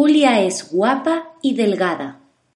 Julia es guapa y delgada.